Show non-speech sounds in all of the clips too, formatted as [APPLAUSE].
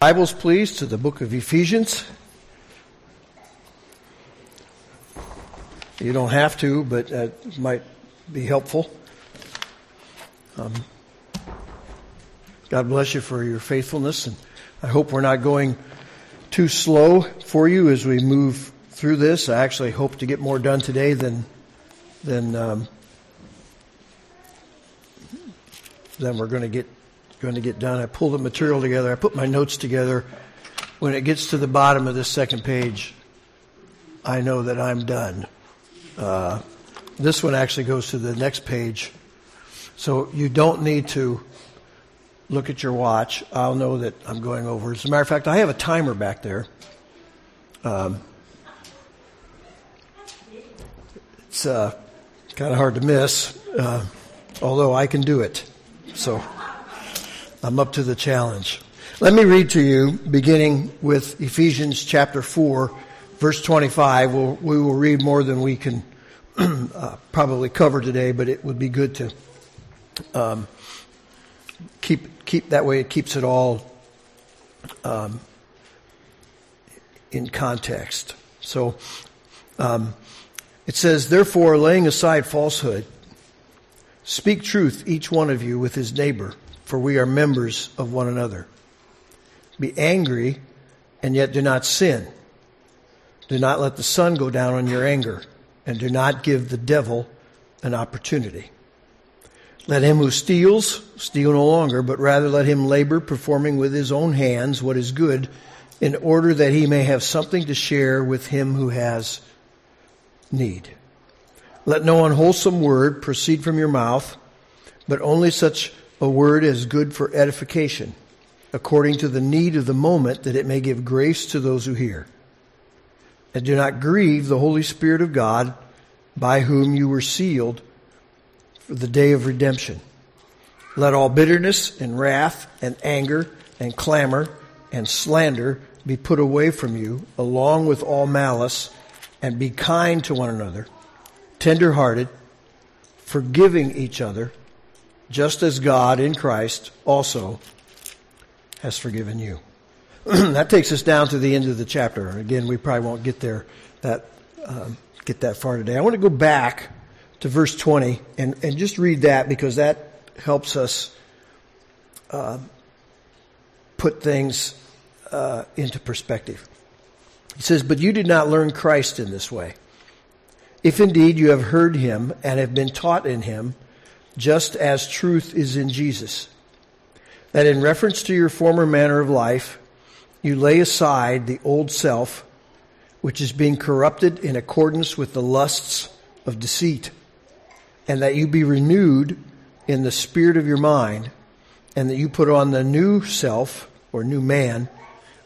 Bibles, please, to the book of Ephesians. You don't have to, but it might be helpful. Um, God bless you for your faithfulness, and I hope we're not going too slow for you as we move through this. I actually hope to get more done today than than um, than we're going to get going to get done. I pull the material together. I put my notes together. When it gets to the bottom of this second page, I know that I'm done. Uh, this one actually goes to the next page. So you don't need to look at your watch. I'll know that I'm going over. As a matter of fact, I have a timer back there. Um, it's uh, kind of hard to miss, uh, although I can do it. So. I'm up to the challenge. Let me read to you, beginning with Ephesians chapter 4, verse 25. We'll, we will read more than we can [CLEARS THROAT] uh, probably cover today, but it would be good to um, keep keep that way. It keeps it all um, in context. So um, it says, "Therefore, laying aside falsehood, speak truth, each one of you, with his neighbor." For we are members of one another. Be angry and yet do not sin. Do not let the sun go down on your anger and do not give the devil an opportunity. Let him who steals steal no longer, but rather let him labor performing with his own hands what is good in order that he may have something to share with him who has need. Let no unwholesome word proceed from your mouth, but only such a word is good for edification, according to the need of the moment, that it may give grace to those who hear. And do not grieve the Holy Spirit of God, by whom you were sealed for the day of redemption. Let all bitterness and wrath and anger and clamor and slander be put away from you, along with all malice, and be kind to one another, tender hearted, forgiving each other just as God in Christ also has forgiven you. [CLEARS THROAT] that takes us down to the end of the chapter. Again, we probably won't get there that um, get that far today. I want to go back to verse 20 and, and just read that because that helps us uh, put things uh, into perspective. He says, But you did not learn Christ in this way. If indeed you have heard him and have been taught in him, just as truth is in Jesus. That in reference to your former manner of life, you lay aside the old self, which is being corrupted in accordance with the lusts of deceit, and that you be renewed in the spirit of your mind, and that you put on the new self, or new man,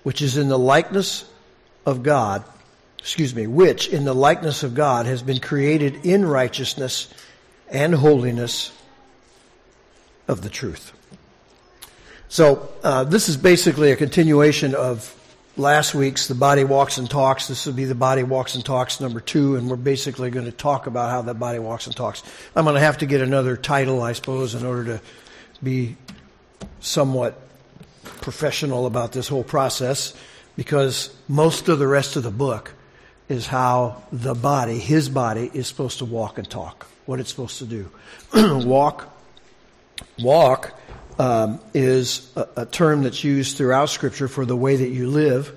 which is in the likeness of God, excuse me, which in the likeness of God has been created in righteousness and holiness of the truth. So uh, this is basically a continuation of last week's The Body Walks and Talks. This will be The Body Walks and Talks number two, and we're basically going to talk about how the body walks and talks. I'm going to have to get another title, I suppose, in order to be somewhat professional about this whole process, because most of the rest of the book is how the body, his body, is supposed to walk and talk, what it's supposed to do. [CLEARS THROAT] walk, Walk um, is a, a term that's used throughout Scripture for the way that you live,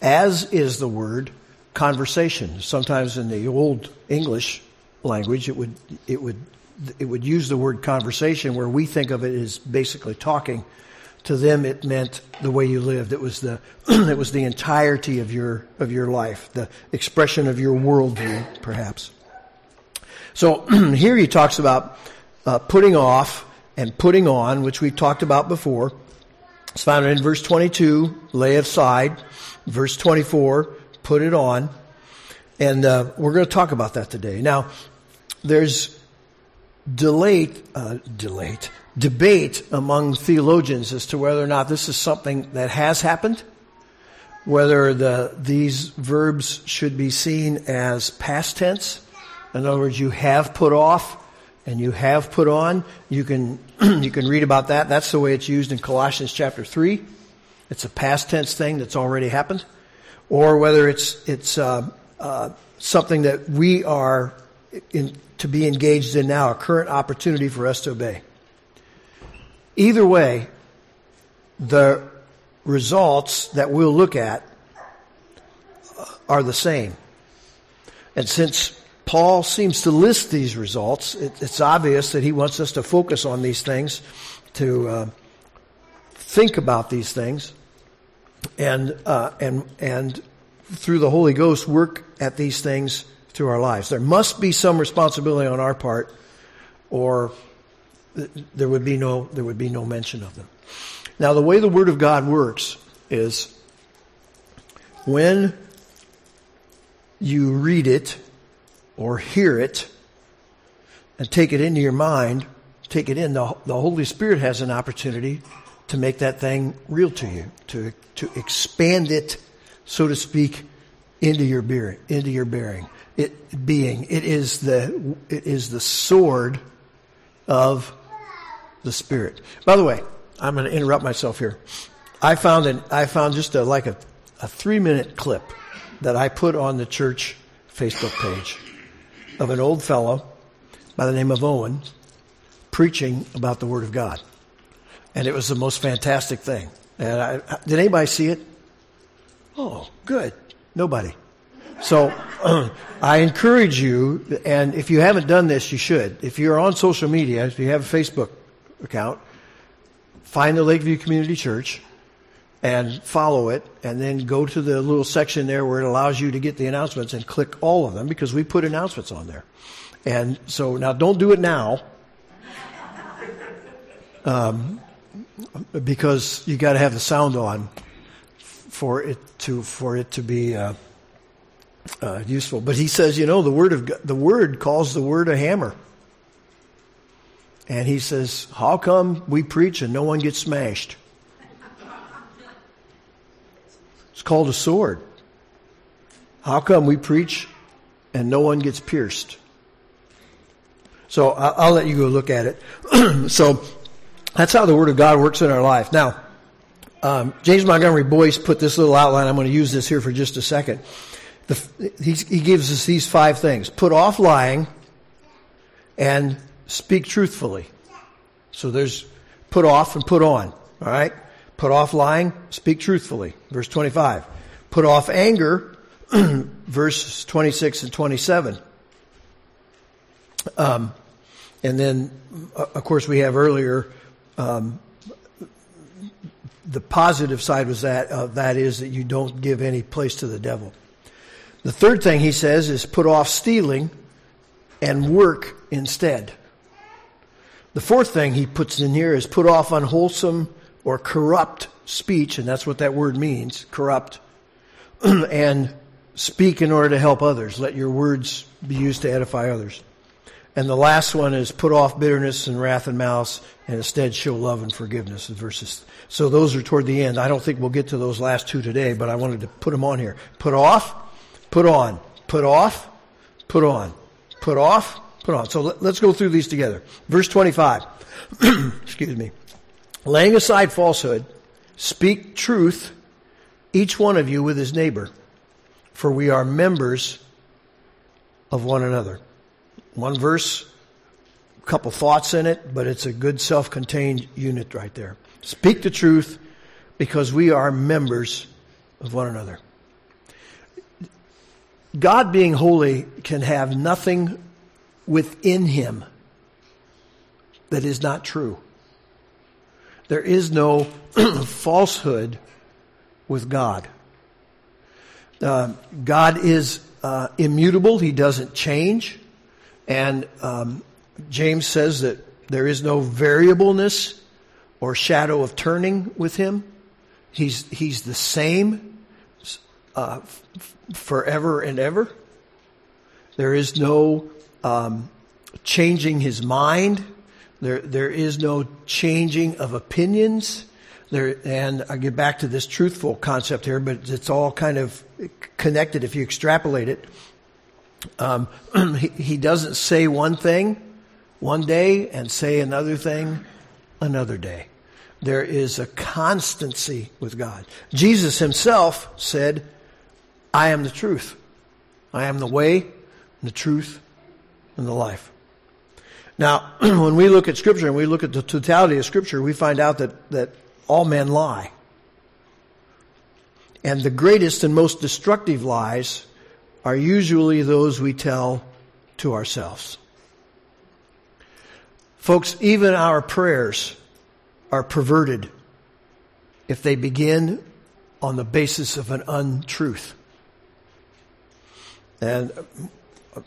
as is the word conversation. Sometimes in the old English language, it would it would it would use the word conversation where we think of it as basically talking. To them, it meant the way you lived. It was the [CLEARS THROAT] it was the entirety of your of your life, the expression of your worldview, perhaps. So [CLEARS THROAT] here he talks about uh, putting off and putting on, which we talked about before. It's found in verse 22, lay aside. Verse 24, put it on. And uh, we're going to talk about that today. Now, there's delayed, uh, delayed, debate among theologians as to whether or not this is something that has happened, whether the, these verbs should be seen as past tense. In other words, you have put off and you have put on. You can, [CLEARS THROAT] you can read about that. That's the way it's used in Colossians chapter 3. it's a past tense thing that's already happened, or whether it's it's uh, uh, something that we are in, to be engaged in now, a current opportunity for us to obey. Either way, the results that we'll look at are the same. And since Paul seems to list these results, it, it's obvious that he wants us to focus on these things, to uh, think about these things, and uh, and and through the Holy Ghost work at these things through our lives. There must be some responsibility on our part, or there would be no there would be no mention of them. Now, the way the Word of God works is when you read it or hear it and take it into your mind, take it in, the, the Holy Spirit has an opportunity to make that thing real to you, to, to expand it, so to speak, into your bearing, into your bearing. It being, it is the, it is the sword of the Spirit. By the way, I'm going to interrupt myself here. I found an, I found just a, like a, a three minute clip that I put on the church Facebook page of an old fellow by the name of Owen preaching about the Word of God. And it was the most fantastic thing. And I, did anybody see it? Oh, good. Nobody. So [CLEARS THROAT] I encourage you, and if you haven't done this, you should. If you're on social media, if you have a Facebook account, find the Lakeview Community Church and follow it and then go to the little section there where it allows you to get the announcements and click all of them because we put announcements on there. And so now don't do it now. Um, because you got to have the sound on for it to for it to be uh, uh, useful. But he says, you know, the word of God, the word calls the word a hammer, and he says, how come we preach and no one gets smashed? It's called a sword. How come we preach and no one gets pierced? So I'll let you go look at it. [CLEARS THROAT] so that's how the Word of God works in our life. Now, um, James Montgomery Boice put this little outline. I'm going to use this here for just a second. The, he gives us these five things: put off lying, and speak truthfully. So there's put off and put on. All right. Put off lying, speak truthfully. Verse 25. Put off anger, [CLEARS THROAT] verses 26 and 27. Um, and then, uh, of course, we have earlier, um, the positive side was that, uh, that is that you don't give any place to the devil. The third thing he says is put off stealing and work instead. The fourth thing he puts in here is put off unwholesome or corrupt speech, and that's what that word means, corrupt, [CLEARS THROAT] and speak in order to help others. Let your words be used to edify others. And the last one is put off bitterness and wrath and malice and instead show love and forgiveness verses. So those are toward the end. I don't think we'll get to those last two today, but I wanted to put them on here. Put off, put on, put off, put on, put off, put on. So let, us go through these together. Verse 25. [CLEARS THROAT] Excuse me. Laying aside falsehood, speak truth, each one of you with his neighbor, for we are members of one another. One verse, a couple thoughts in it, but it's a good self-contained unit right there. Speak the truth because we are members of one another. God being holy can have nothing within him that is not true. There is no [CLEARS THROAT] falsehood with God. Uh, God is uh, immutable. He doesn't change. And um, James says that there is no variableness or shadow of turning with him. He's, he's the same uh, f- forever and ever. There is no um, changing his mind. There, there is no changing of opinions. There, and I get back to this truthful concept here, but it's all kind of connected if you extrapolate it. Um, [CLEARS THROAT] he, he doesn't say one thing one day and say another thing another day. There is a constancy with God. Jesus himself said, I am the truth. I am the way, the truth, and the life. Now, [CLEARS THROAT] when we look at Scripture and we look at the totality of Scripture, we find out that, that all men lie. And the greatest and most destructive lies are usually those we tell to ourselves. Folks, even our prayers are perverted if they begin on the basis of an untruth. And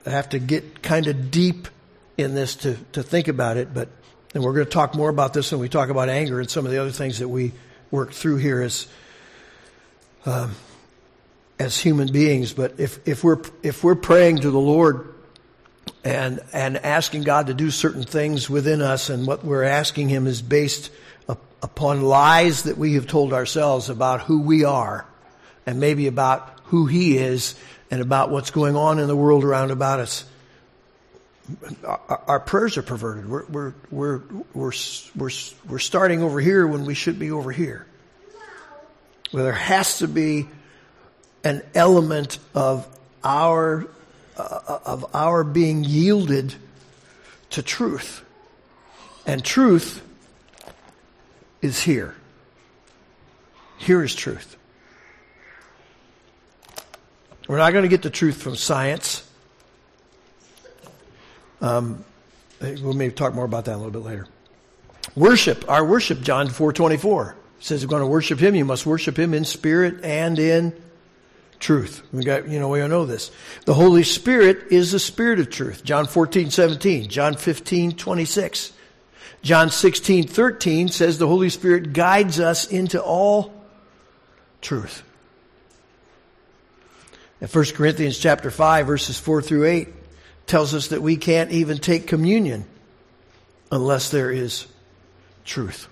I have to get kind of deep in this to, to think about it, but and we're going to talk more about this when we talk about anger and some of the other things that we work through here as um, as human beings. But if if we're if we're praying to the Lord and and asking God to do certain things within us, and what we're asking Him is based upon lies that we have told ourselves about who we are, and maybe about who He is, and about what's going on in the world around about us our, prayers are perverted. We're, we're, we're, we're, we're, we're starting over here when we should be over here. Well, there has to be an element of our, uh, of our being yielded to truth. And truth is here. Here is truth. We're not going to get the truth from science. Um, we'll maybe talk more about that a little bit later. Worship, our worship, John 4.24 says we're going to worship Him. You must worship Him in spirit and in truth. We got, you know, we all know this. The Holy Spirit is the Spirit of truth. John 14, 17. John 15, 26. John 16, 13 says the Holy Spirit guides us into all truth. In 1 Corinthians chapter 5 verses 4 through 8, tells us that we can't even take communion unless there is truth.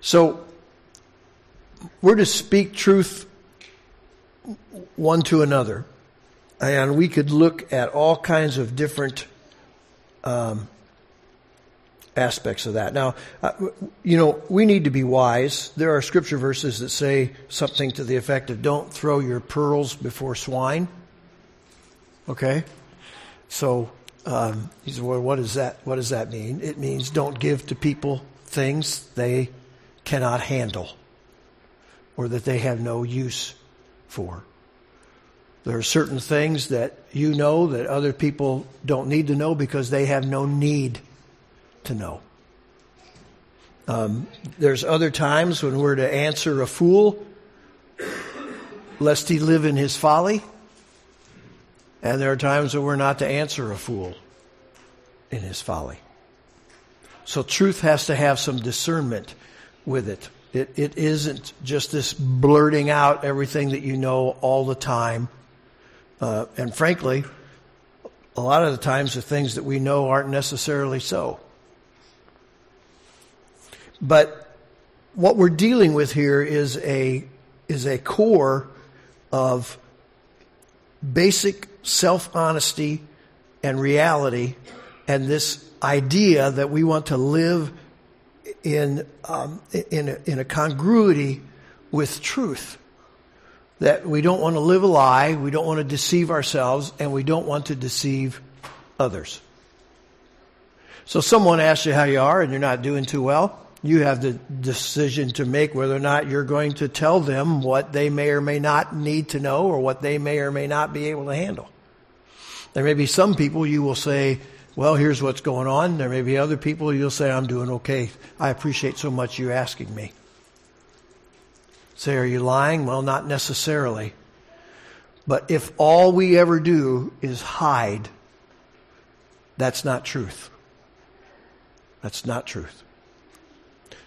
So, we're to speak truth one to another. And we could look at all kinds of different um, aspects of that. Now, uh, you know, we need to be wise. There are scripture verses that say something to the effect of don't throw your pearls before swine. Okay? So, um, he said, well, what does that, what does that mean? It means don't give to people things they cannot handle or that they have no use for. There are certain things that you know that other people don't need to know because they have no need to know. Um, there's other times when we're to answer a fool lest he live in his folly. And there are times when we're not to answer a fool in his folly. So truth has to have some discernment with it. It, it isn't just this blurting out everything that you know all the time. Uh, and frankly, a lot of the times the things that we know aren't necessarily so. But what we're dealing with here is a, is a core of basic self honesty and reality, and this idea that we want to live in um, in a, in a congruity with truth. That we don't want to live a lie, we don't want to deceive ourselves, and we don't want to deceive others. So someone asks you how you are and you're not doing too well you have the decision to make whether or not you're going to tell them what they may or may not need to know or what they may or may not be able to handle. There may be some people you will say, well, here's what's going on. There may be other people you'll say, I'm doing okay. I appreciate so much you asking me. Say, are you lying? Well, not necessarily. But if all we ever do is hide, that's not truth. That's not truth.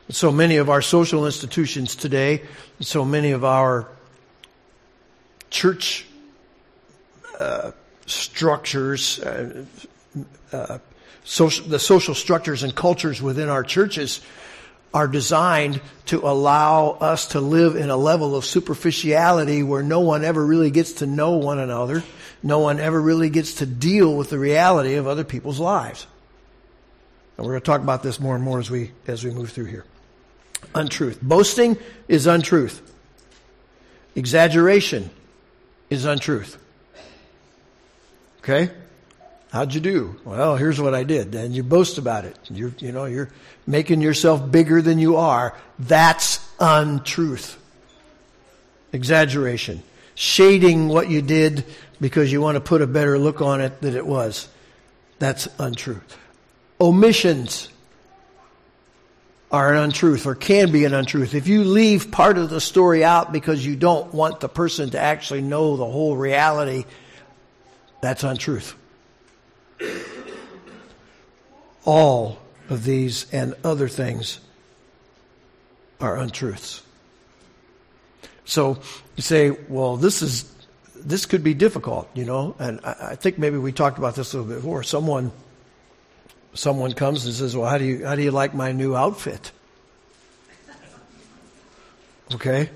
So many of our social institutions today, so many of our church uh, structures, uh, uh, social, the social structures and cultures within our churches are designed to allow us to live in a level of superficiality where no one ever really gets to know one another. No one ever really gets to deal with the reality of other people's lives. And we're going to talk about this more and more as we, as we move through here. Untruth. Boasting is untruth. Exaggeration is untruth. Okay? How'd you do? Well, here's what I did. And you boast about it. You're, you know, you're making yourself bigger than you are. That's untruth. Exaggeration. Shading what you did because you want to put a better look on it than it was. That's untruth. Omissions are an untruth or can be an untruth. If you leave part of the story out because you don't want the person to actually know the whole reality, that's untruth. All of these and other things are untruths. So you say, well, this is this could be difficult, you know, and I, I think maybe we talked about this a little bit before. Someone someone comes and says, "Well, how do you how do you like my new outfit?" Okay,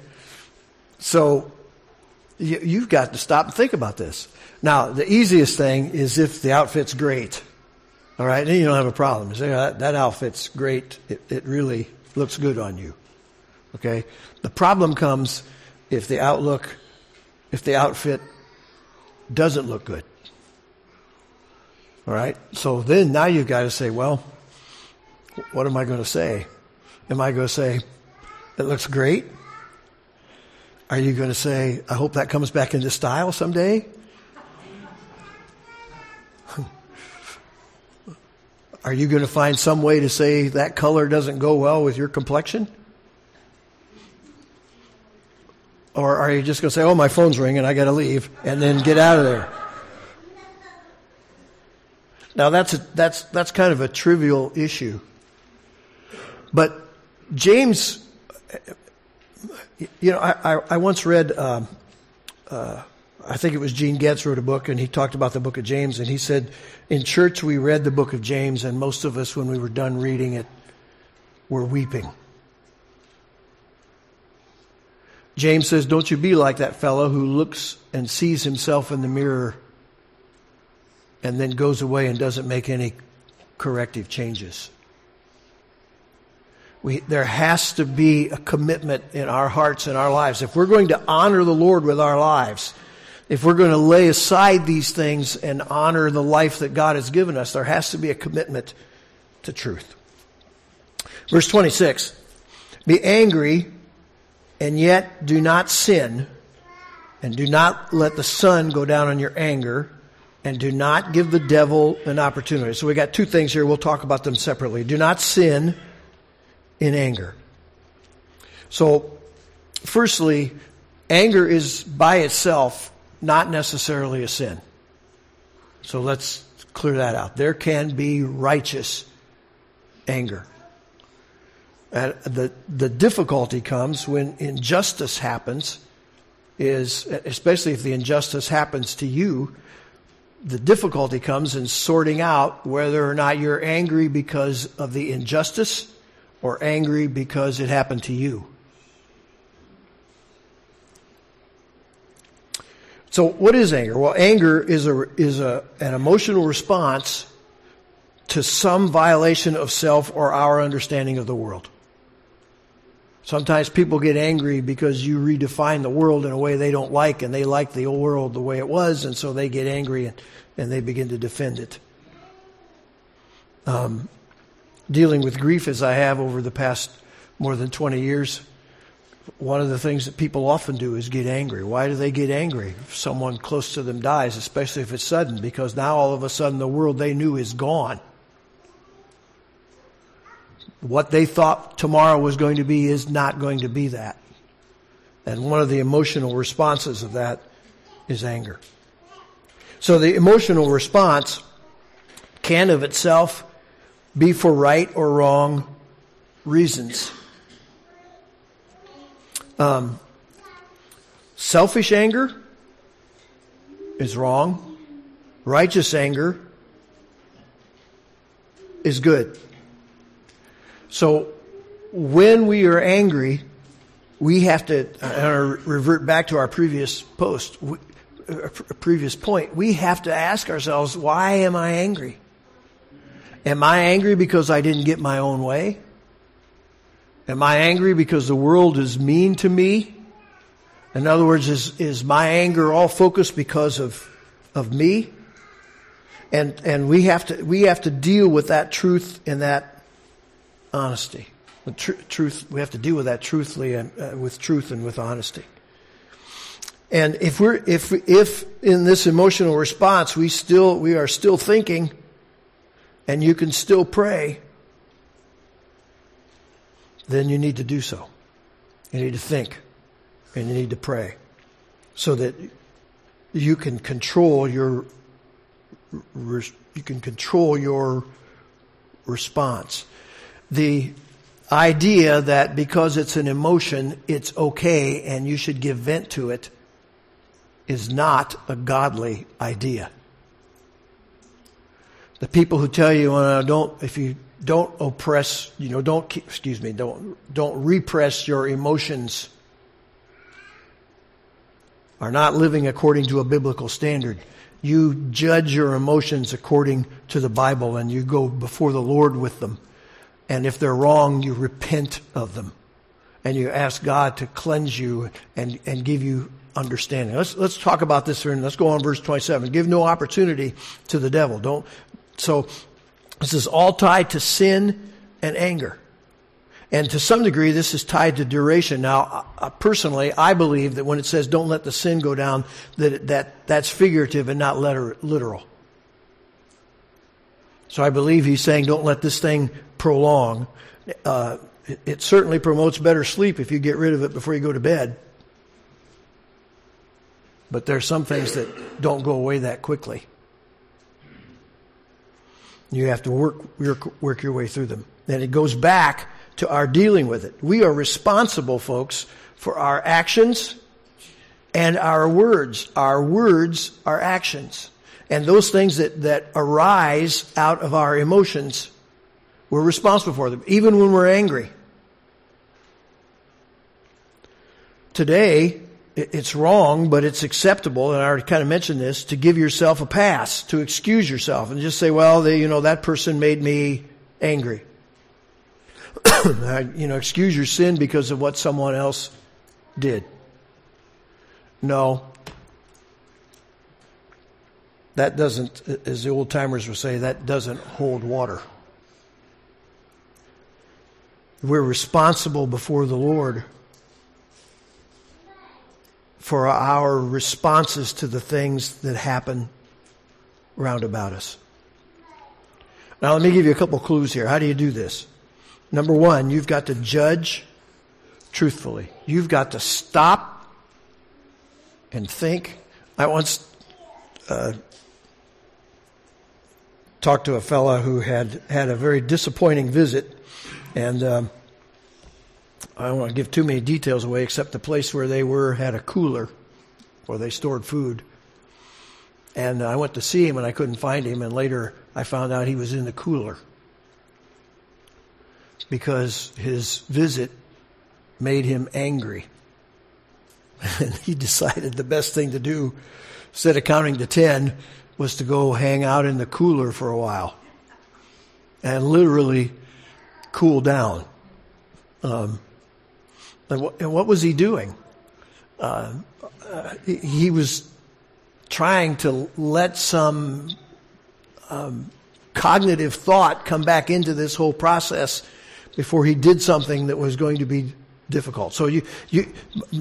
so you, you've got to stop and think about this. Now, the easiest thing is if the outfit's great. All right, then you don't have a problem. You say that, that outfit's great. It, it really looks good on you. Okay, the problem comes if the outlook, if the outfit doesn't look good. All right? So then now you've got to say, well, what am I going to say? Am I going to say, it looks great? Are you going to say, I hope that comes back into style someday? [LAUGHS] Are you going to find some way to say that color doesn't go well with your complexion? Or are you just going to say, oh, my phone's ringing, I got to leave, and then get out of there? Now that's a, that's that's kind of a trivial issue, but James, you know, I, I, I once read. Um, uh, I think it was Gene Getz wrote a book, and he talked about the book of James, and he said, in church we read the book of James, and most of us, when we were done reading it, were weeping. James says, Don't you be like that fellow who looks and sees himself in the mirror and then goes away and doesn't make any corrective changes. We, there has to be a commitment in our hearts and our lives. If we're going to honor the Lord with our lives, if we're going to lay aside these things and honor the life that God has given us, there has to be a commitment to truth. Verse 26 Be angry and yet do not sin, and do not let the sun go down on your anger and do not give the devil an opportunity. So we got two things here. We'll talk about them separately. Do not sin in anger. So, firstly, anger is by itself not necessarily a sin. So let's clear that out. There can be righteous anger. And the, the difficulty comes when injustice happens is, especially if the injustice happens to you, the difficulty comes in sorting out whether or not you're angry because of the injustice or angry because it happened to you. So, what is anger? Well, anger is a is a an emotional response to some violation of self or our understanding of the world. Sometimes people get angry because you redefine the world in a way they don't like and they like the old world the way it was and so they get angry and, and they begin to defend it. Um, dealing with grief as I have over the past more than 20 years, one of the things that people often do is get angry. Why do they get angry if someone close to them dies, especially if it's sudden? Because now all of a sudden the world they knew is gone. What they thought tomorrow was going to be is not going to be that. And one of the emotional responses of that is anger. So the emotional response can of itself be for right or wrong reasons. Um, selfish anger is wrong. Righteous anger is good. So when we are angry, we have to uh, revert back to our previous post, uh, previous point. We have to ask ourselves, why am I angry? Am I angry because I didn't get my own way? Am I angry because the world is mean to me? In other words, is, is my anger all focused because of, of me? And, and we have to, we have to deal with that truth and that honesty. The tr- truth, we have to deal with that truthfully and uh, with truth and with honesty. And if we're, if, if in this emotional response we still, we are still thinking and you can still pray, then you need to do so. You need to think and you need to pray so that you can control your you can control your response. The idea that because it's an emotion, it's okay and you should give vent to it is not a godly idea. The people who tell you, well, don't, if you don't oppress, you know, don't, excuse me, don't, don't repress your emotions are not living according to a biblical standard. You judge your emotions according to the Bible and you go before the Lord with them. And if they're wrong, you repent of them. And you ask God to cleanse you and, and give you understanding. Let's, let's talk about this here and let's go on verse 27. Give no opportunity to the devil. Don't, so this is all tied to sin and anger. And to some degree, this is tied to duration. Now, personally, I believe that when it says "don't let the sin go down," that that that's figurative and not letter, literal. So I believe he's saying, "Don't let this thing prolong." Uh, it, it certainly promotes better sleep if you get rid of it before you go to bed. But there are some things that don't go away that quickly. You have to work work, work your way through them. And it goes back to our dealing with it. We are responsible, folks, for our actions and our words. Our words are actions. And those things that, that arise out of our emotions, we're responsible for them, even when we're angry. Today, it's wrong, but it's acceptable, and I already kind of mentioned this, to give yourself a pass, to excuse yourself, and just say, well, they, you know, that person made me angry. [COUGHS] you know, excuse your sin because of what someone else did. No. That doesn't, as the old timers would say, that doesn't hold water. We're responsible before the Lord for our responses to the things that happen round about us. Now, let me give you a couple clues here. How do you do this? Number one, you've got to judge truthfully. You've got to stop and think. I once uh, talked to a fellow who had had a very disappointing visit, and um, I don't want to give too many details away, except the place where they were had a cooler where they stored food. And I went to see him, and I couldn't find him, and later I found out he was in the cooler because his visit made him angry. [LAUGHS] And he decided the best thing to do, instead of counting to 10, was to go hang out in the cooler for a while and literally cool down. Um, and, what, and, what, was he doing? Uh, uh, he was trying to let some um, cognitive thought come back into this whole process before he did something that was going to be difficult. So you, you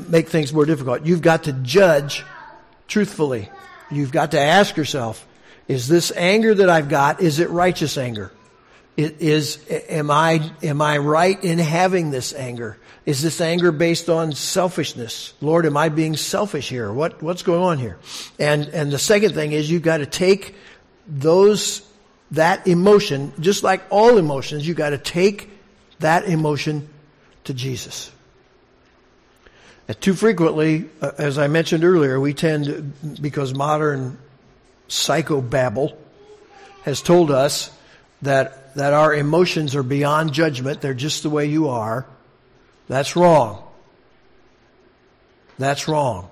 make things more difficult. You've got to judge truthfully. You've got to ask yourself, is this anger that I've got, is it righteous anger? Is, am I, am I right in having this anger? Is this anger based on selfishness? Lord, am I being selfish here? What, what's going on here? And, and the second thing is you've got to take those, that emotion, just like all emotions, you've got to take that emotion to Jesus. And too frequently, uh, as I mentioned earlier, we tend, because modern psychobabble has told us that, that our emotions are beyond judgment, they're just the way you are. That's wrong. That's wrong.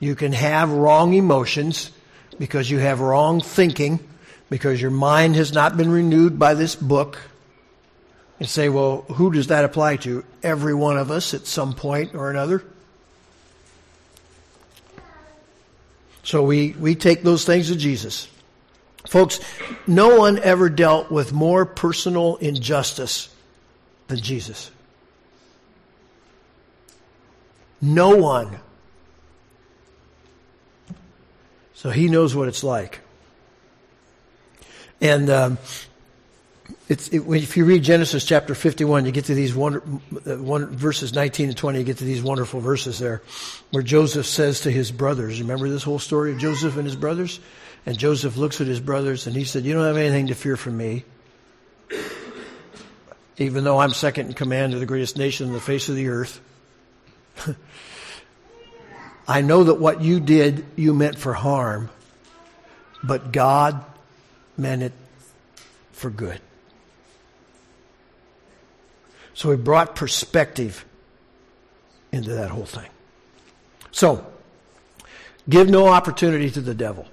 You can have wrong emotions because you have wrong thinking, because your mind has not been renewed by this book. And say, well, who does that apply to? Every one of us at some point or another. So we, we take those things to Jesus. Folks, no one ever dealt with more personal injustice than Jesus. No one. So he knows what it's like. And um, it's, it, if you read Genesis chapter 51, you get to these wonder, uh, one, verses 19 and 20, you get to these wonderful verses there where Joseph says to his brothers, remember this whole story of Joseph and his brothers? And Joseph looks at his brothers and he said, You don't have anything to fear from me. Even though I'm second in command of the greatest nation on the face of the earth. [LAUGHS] I know that what you did, you meant for harm, but God meant it for good. So he brought perspective into that whole thing. So, give no opportunity to the devil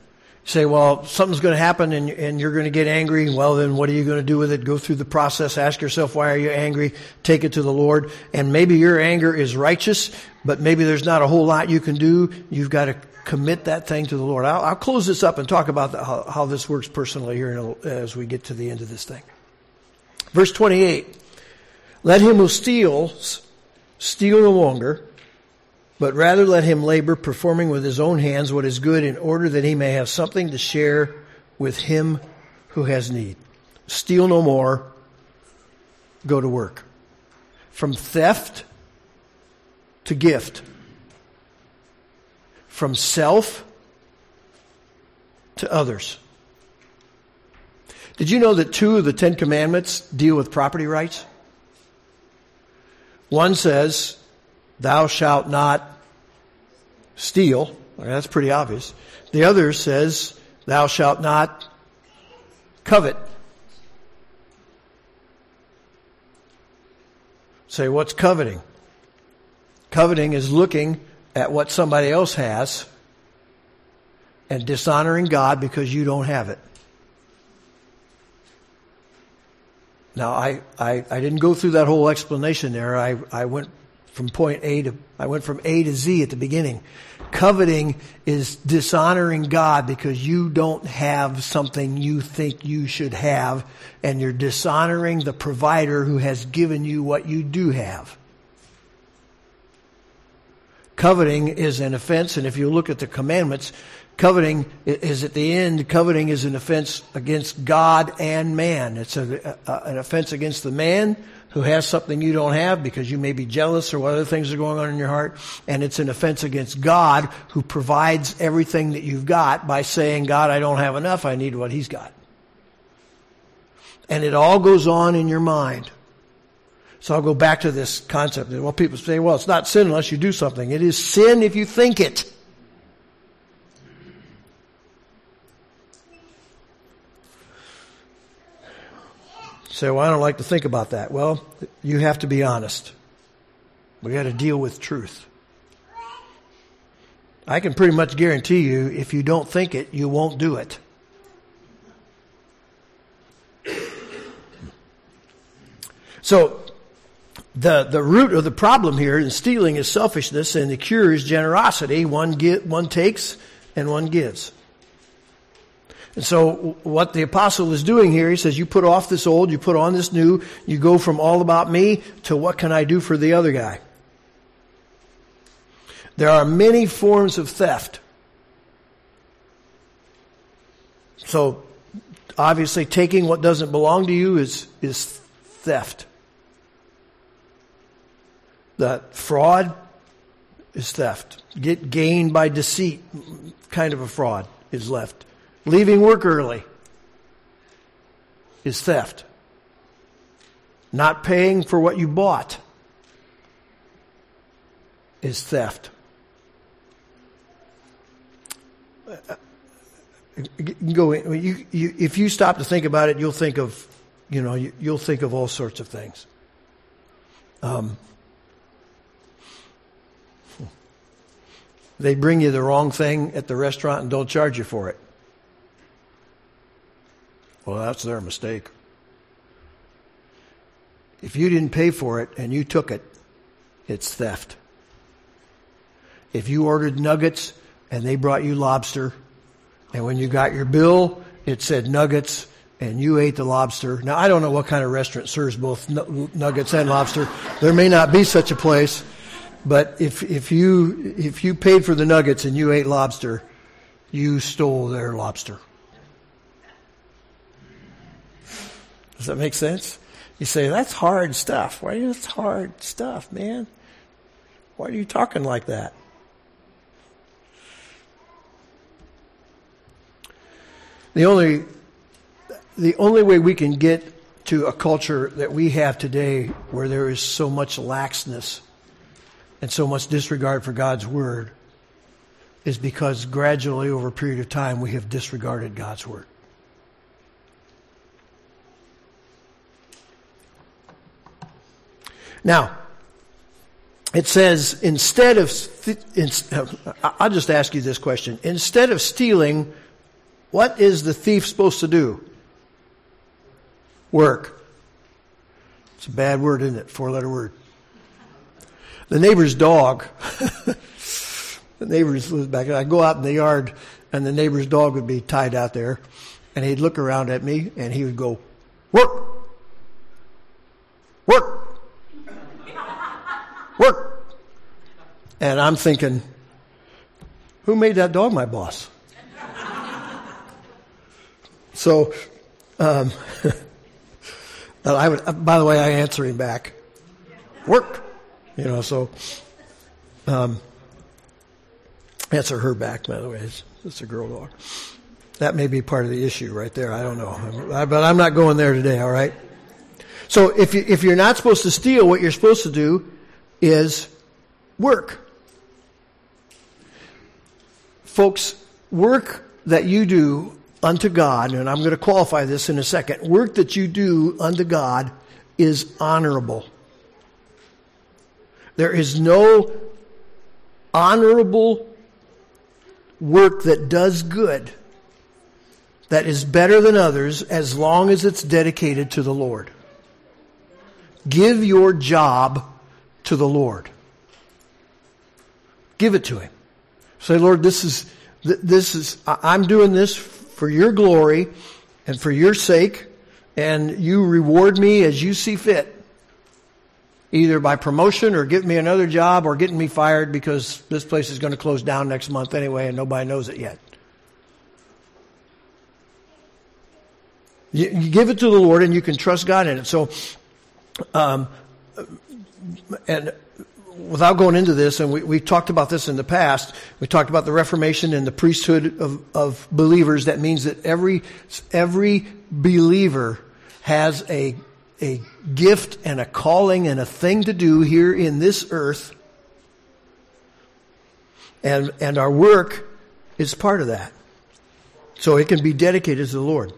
say, well, something's going to happen and, and you're going to get angry. Well, then what are you going to do with it? Go through the process. Ask yourself, why are you angry? Take it to the Lord. And maybe your anger is righteous, but maybe there's not a whole lot you can do. You've got to commit that thing to the Lord. I'll, I'll close this up and talk about the, how, how, this works personally here as we get to the end of this thing. Verse 28. Let him who steals steal no longer, but rather let him labor, performing with his own hands what is good, in order that he may have something to share with him who has need. Steal no more, go to work. From theft to gift. From self to others. Did you know that two of the Ten Commandments deal with property rights? One says, thou shalt not steal. That's pretty obvious. The other says, thou shalt not covet. Say, what's coveting? Coveting is looking at what somebody else has and dishonoring God because you don't have it. Now, I, I, I didn't go through that whole explanation there. I, I went from point A to, I went from A to Z at the beginning. Coveting is dishonoring God because you don't have something you think you should have and you're dishonoring the provider who has given you what you do have. Coveting is an offense and if you look at the commandments, coveting is at the end, coveting is an offense against God and man. It's a, a, an offense against the man who has something you don't have because you may be jealous or what other things are going on in your heart. And it's an offense against God who provides everything that you've got by saying, God, I don't have enough. I need what he's got. And it all goes on in your mind. So I'll go back to this concept. Well, people say, well, it's not sin unless you do something. It is sin if you think it. Say, well, I don't like to think about that. Well, you have to be honest. We got to deal with truth. I can pretty much guarantee you if you don't think it, you won't do it. So, the, the root of the problem here in stealing is selfishness and the cure is generosity. One, get, one takes and one gives. And so what the apostle is doing here, he says, you put off this old, you put on this new, you go from all about me to what can I do for the other guy. There are many forms of theft. So obviously taking what doesn't belong to you is, is theft. That fraud is theft. Get gained by deceit, kind of a fraud is left. Leaving work early is theft. Not paying for what you bought is theft. go in, you, you, if you stop to think about it, you'll think of, you know, you, will think of all sorts of things. Um, they bring you the wrong thing at the restaurant and don't charge you for it. Well, that's their mistake. If you didn't pay for it and you took it, it's theft. If you ordered nuggets and they brought you lobster, and when you got your bill, it said nuggets, and you ate the lobster. Now, I don't know what kind of restaurant serves both nuggets and lobster. There may not be such a place, but if, if you, if you paid for the nuggets and you ate lobster, you stole their lobster. Does that make sense? You say, that's hard stuff. Why is hard stuff, man? Why are you talking like that? The only, the only way we can get to a culture that we have today where there is so much laxness and so much disregard for God's word is because gradually over a period of time we have disregarded God's word. Now, it says instead of, uh, I'll just ask you this question. Instead of stealing, what is the thief supposed to do? Work. It's a bad word, isn't it? Four letter word. The neighbor's dog, [LAUGHS] the neighbors live back, I'd go out in the yard and the neighbor's dog would be tied out there and he'd look around at me and he would go, work, work, work. And I'm thinking, who made that dog my boss? [LAUGHS] So, um, [LAUGHS] I would, by the way, I answer him back. Work. You know, so, um, answer her back, by the way. It's, it's a girl dog. That may be part of the issue right there. I don't know. But I'm not going there today, all right? So if, you, if you're not supposed to steal, what you're supposed to do is work. Folks, work that you do unto God, and I'm going to qualify this in a second, work that you do unto God is honorable. There is no honorable work that does good that is better than others as long as it's dedicated to the Lord. Give your job to the Lord. Give it to Him. Say, Lord, this is, this is, I'm doing this for your glory and for your sake, and you reward me as you see fit. Either by promotion or getting me another job or getting me fired because this place is going to close down next month anyway and nobody knows it yet. You, give it to the Lord and you can trust God in it. So, um, and without going into this, and we, we talked about this in the past, we talked about the Reformation and the priesthood of, of believers. That means that every, every believer has a, a gift and a calling and a thing to do here in this earth. And, and our work is part of that. So it can be dedicated to the Lord.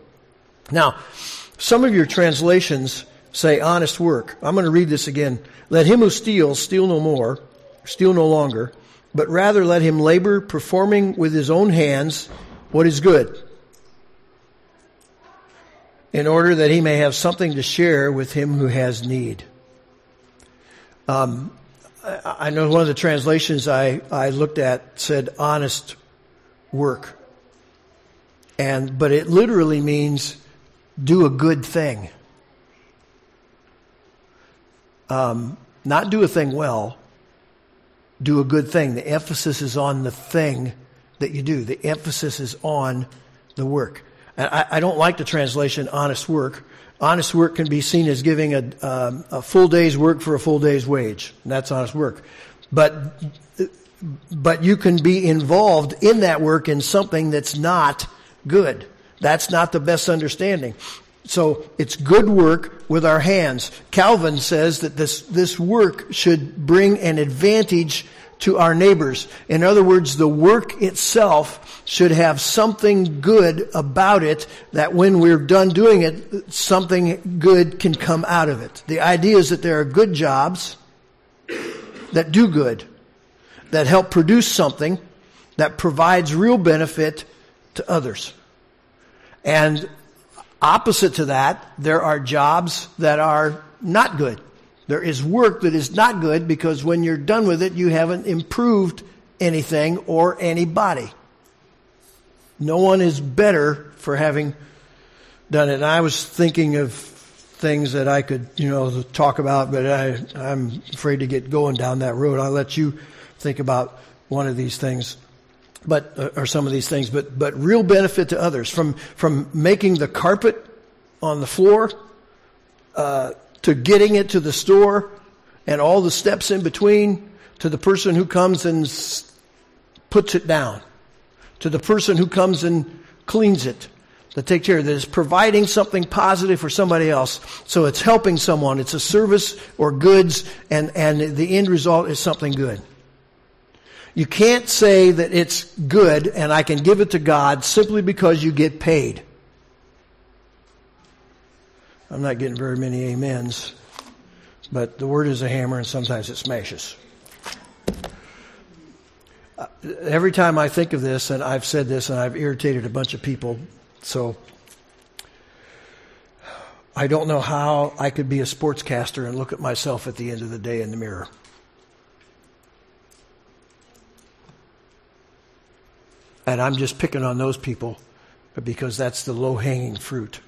Now, some of your translations say honest work. I'm going to read this again. Let him who steals steal no more, steal no longer, but rather let him labor performing with his own hands what is good in order that he may have something to share with him who has need. Um, I know one of the translations I, I looked at said honest work. And, but it literally means do a good thing um, not do a thing well, do a good thing. The emphasis is on the thing that you do. The emphasis is on the work. I, I don't like the translation honest work. Honest work can be seen as giving a, um, a full day's work for a full day's wage. And that's honest work. But, but you can be involved in that work in something that's not good. That's not the best understanding. So it's good work with our hands. Calvin says that this, this work should bring an advantage to our neighbors. In other words, the work itself should have something good about it that when we're done doing it, something good can come out of it. The idea is that there are good jobs that do good, that help produce something that provides real benefit to others. And Opposite to that, there are jobs that are not good. There is work that is not good because when you're done with it, you haven't improved anything or anybody. No one is better for having done it. And I was thinking of things that I could, you know, talk about, but I, I'm afraid to get going down that road. I'll let you think about one of these things, but, uh, or some of these things, but, but real benefit to others from, from making the carpet on the floor, uh, to getting it to the store and all the steps in between to the person who comes and puts it down, to the person who comes and cleans it, that take care of that is providing something positive for somebody else. So it's helping someone. It's a service or goods and, and the end result is something good. You can't say that it's good and I can give it to God simply because you get paid. I'm not getting very many amens, but the word is a hammer and sometimes it smashes. Uh, every time I think of this, and I've said this and I've irritated a bunch of people, so I don't know how I could be a sportscaster and look at myself at the end of the day in the mirror. And I'm just picking on those people because that's the low hanging fruit.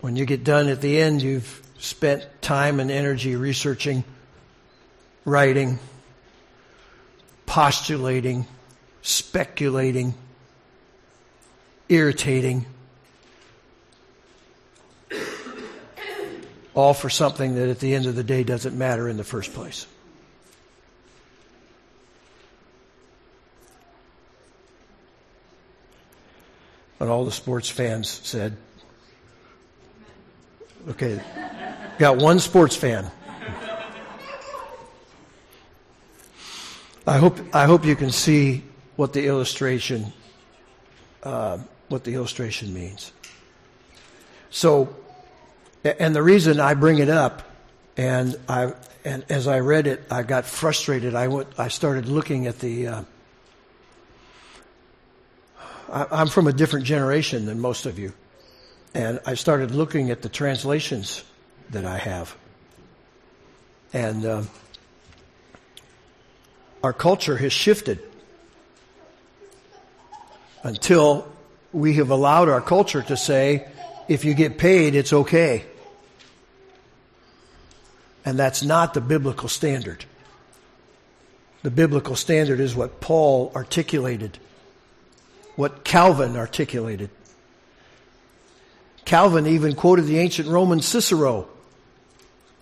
When you get done at the end, you've spent time and energy researching, writing, postulating, speculating, irritating, all for something that at the end of the day doesn't matter in the first place. And all the sports fans said, okay, got one sports fan. I hope, I hope you can see what the illustration, uh, what the illustration means. So, and the reason I bring it up, and I, and as I read it, I got frustrated. I went, I started looking at the. Uh, I'm from a different generation than most of you, and I started looking at the translations that I have, and. Uh, our culture has shifted until we have allowed our culture to say, if you get paid, it's okay. And that's not the biblical standard. The biblical standard is what Paul articulated, what Calvin articulated. Calvin even quoted the ancient Roman Cicero.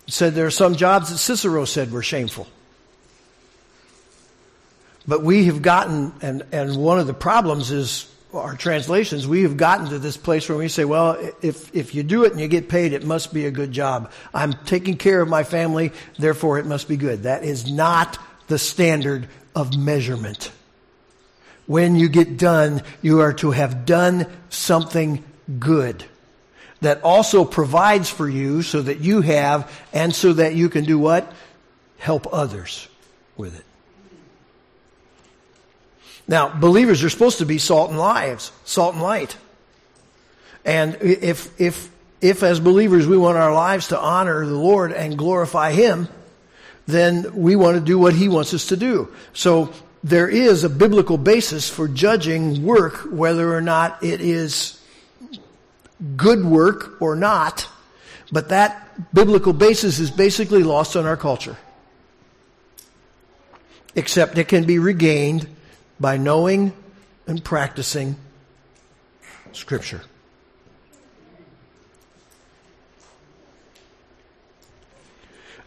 He said there are some jobs that Cicero said were shameful. But we have gotten, and, and one of the problems is our translations, we have gotten to this place where we say, well, if, if you do it and you get paid, it must be a good job. I'm taking care of my family, therefore it must be good. That is not the standard of measurement. When you get done, you are to have done something good that also provides for you so that you have and so that you can do what? Help others with it. Now, believers are supposed to be salt and lives, salt and light. And if, if, if as believers we want our lives to honor the Lord and glorify Him, then we want to do what He wants us to do. So there is a biblical basis for judging work, whether or not it is good work or not. But that biblical basis is basically lost on our culture. Except it can be regained by knowing and practicing Scripture.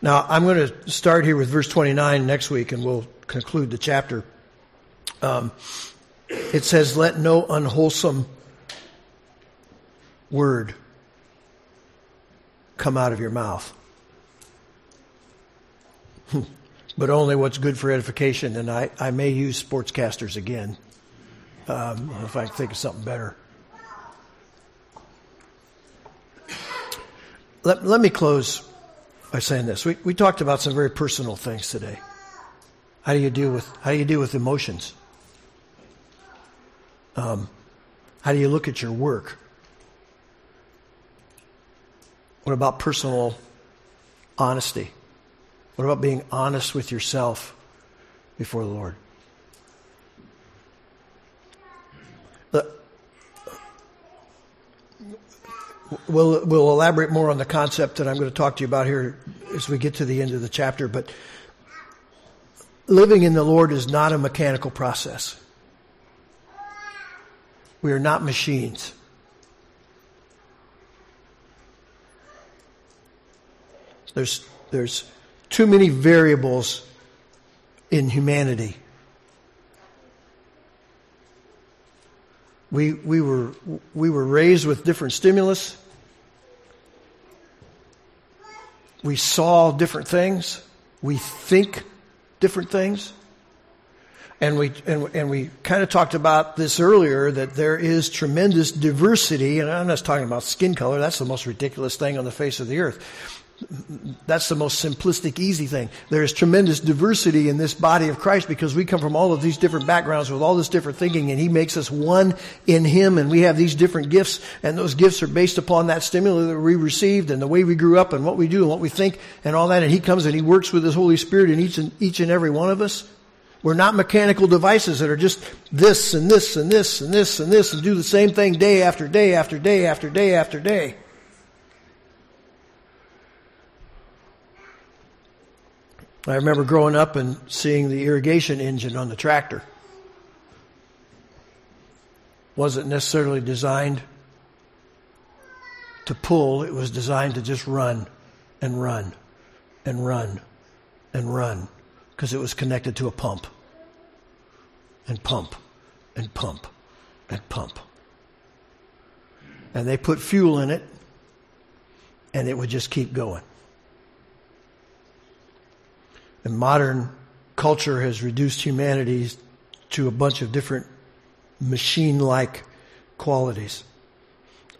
Now, I'm going to start here with verse 29 next week, and we'll conclude the chapter. Um, it says, Let no unwholesome word come out of your mouth. but only what's good for edification. And I, I may use sportscasters again um, if I think of something better. Let, let me close by saying this. We, we talked about some very personal things today. How do you deal with how do you deal with emotions? Um, how do you look at your work? What about personal honesty? What about being honest with yourself before the Lord? We'll, we'll elaborate more on the concept that I'm going to talk to you about here as we get to the end of the chapter, but living in the Lord is not a mechanical process. We are not machines. There's, there's too many variables in humanity. We, we, were, we were raised with different stimulus. We saw different things. We think different things. And we, and, and we kind of talked about this earlier that there is tremendous diversity, and I'm not talking about skin color, that's the most ridiculous thing on the face of the earth. That's the most simplistic, easy thing. There is tremendous diversity in this body of Christ because we come from all of these different backgrounds with all this different thinking and He makes us one in Him and we have these different gifts and those gifts are based upon that stimuli that we received and the way we grew up and what we do and what we think and all that and He comes and He works with His Holy Spirit in each and, each and every one of us. We're not mechanical devices that are just this and this and this and this and this and do the same thing day after day after day after day after day. I remember growing up and seeing the irrigation engine on the tractor. Wasn't necessarily designed to pull, it was designed to just run and run and run and run because it was connected to a pump and pump and pump and pump. And they put fuel in it and it would just keep going. And modern culture has reduced humanity to a bunch of different machine like qualities.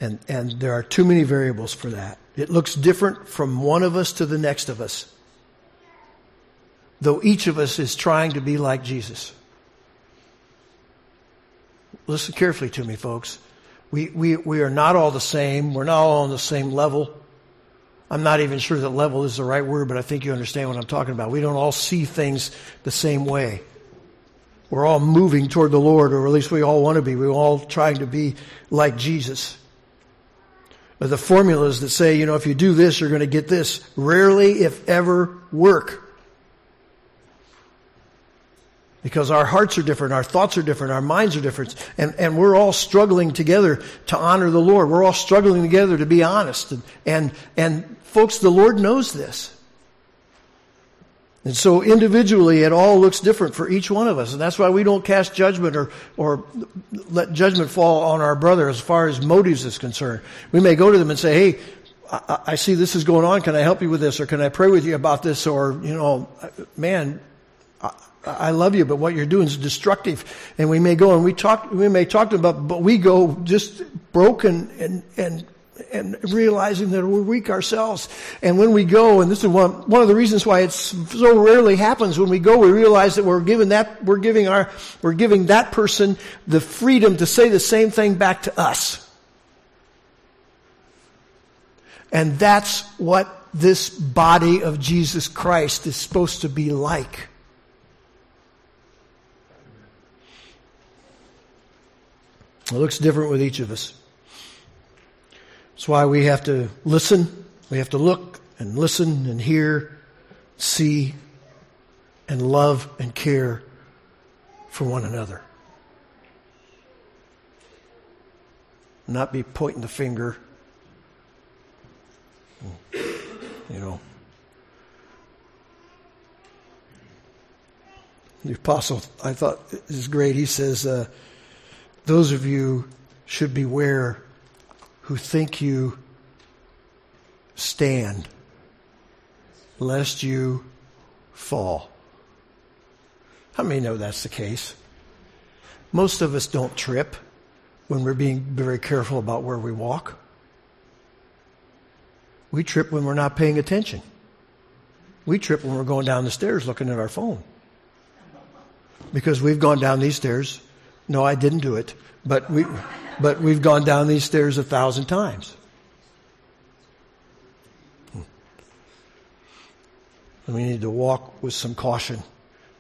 And, and there are too many variables for that. It looks different from one of us to the next of us. Though each of us is trying to be like Jesus. Listen carefully to me, folks. We, we, we are not all the same. We're not all on the same level. I'm not even sure that level is the right word, but I think you understand what I'm talking about. We don't all see things the same way. We're all moving toward the Lord, or at least we all want to be. We're all trying to be like Jesus. But the formulas that say, you know, if you do this, you're going to get this, rarely, if ever, work. Because our hearts are different, our thoughts are different, our minds are different, and, and we're all struggling together to honor the Lord. We're all struggling together to be honest. And, and, and Folks, the Lord knows this. And so individually, it all looks different for each one of us. And that's why we don't cast judgment or, or let judgment fall on our brother as far as motives is concerned. We may go to them and say, hey, I, see this is going on. Can I help you with this? Or can I pray with you about this? Or, you know, man, I, I love you, but what you're doing is destructive. And we may go and we talk, we may talk to them about, but we go just broken and, and and realizing that we're weak ourselves. And when we go, and this is one, one of the reasons why it so rarely happens, when we go, we realize that we're giving that, we're giving our, we're giving that person the freedom to say the same thing back to us. And that's what this body of Jesus Christ is supposed to be like. It looks different with each of us. That's why we have to listen, we have to look and listen and hear, see, and love and care for one another. Not be pointing the finger. You know. The apostle, I thought, is great. He says, uh, Those of you should beware who think you stand, lest you fall. How many know that's the case? Most of us don't trip when we're being very careful about where we walk. We trip when we're not paying attention. We trip when we're going down the stairs looking at our phone. Because we've gone down these stairs. No, I didn't do it. But we, but we've gone down these stairs a thousand times. And we need to walk with some caution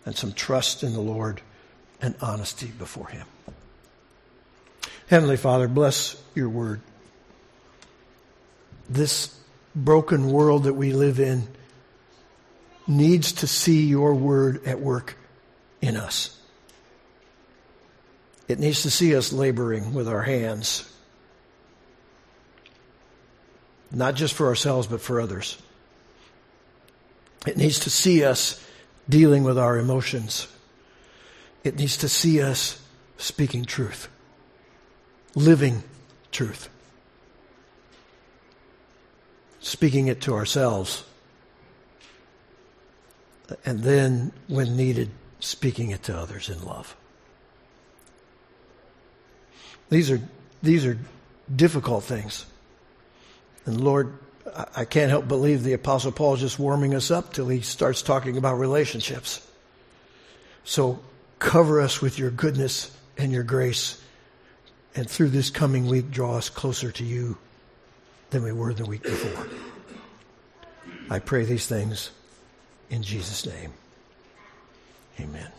and some trust in the Lord and honesty before Him. Heavenly Father, bless your word. This broken world that we live in needs to see your word at work in us. It needs to see us laboring with our hands, not just for ourselves, but for others. It needs to see us dealing with our emotions. It needs to see us speaking truth, living truth, speaking it to ourselves, and then, when needed, speaking it to others in love. These are, these are difficult things. And Lord, I can't help believe the Apostle Paul is just warming us up till he starts talking about relationships. So cover us with your goodness and your grace. And through this coming week, draw us closer to you than we were the week before. I pray these things in Jesus' name. Amen.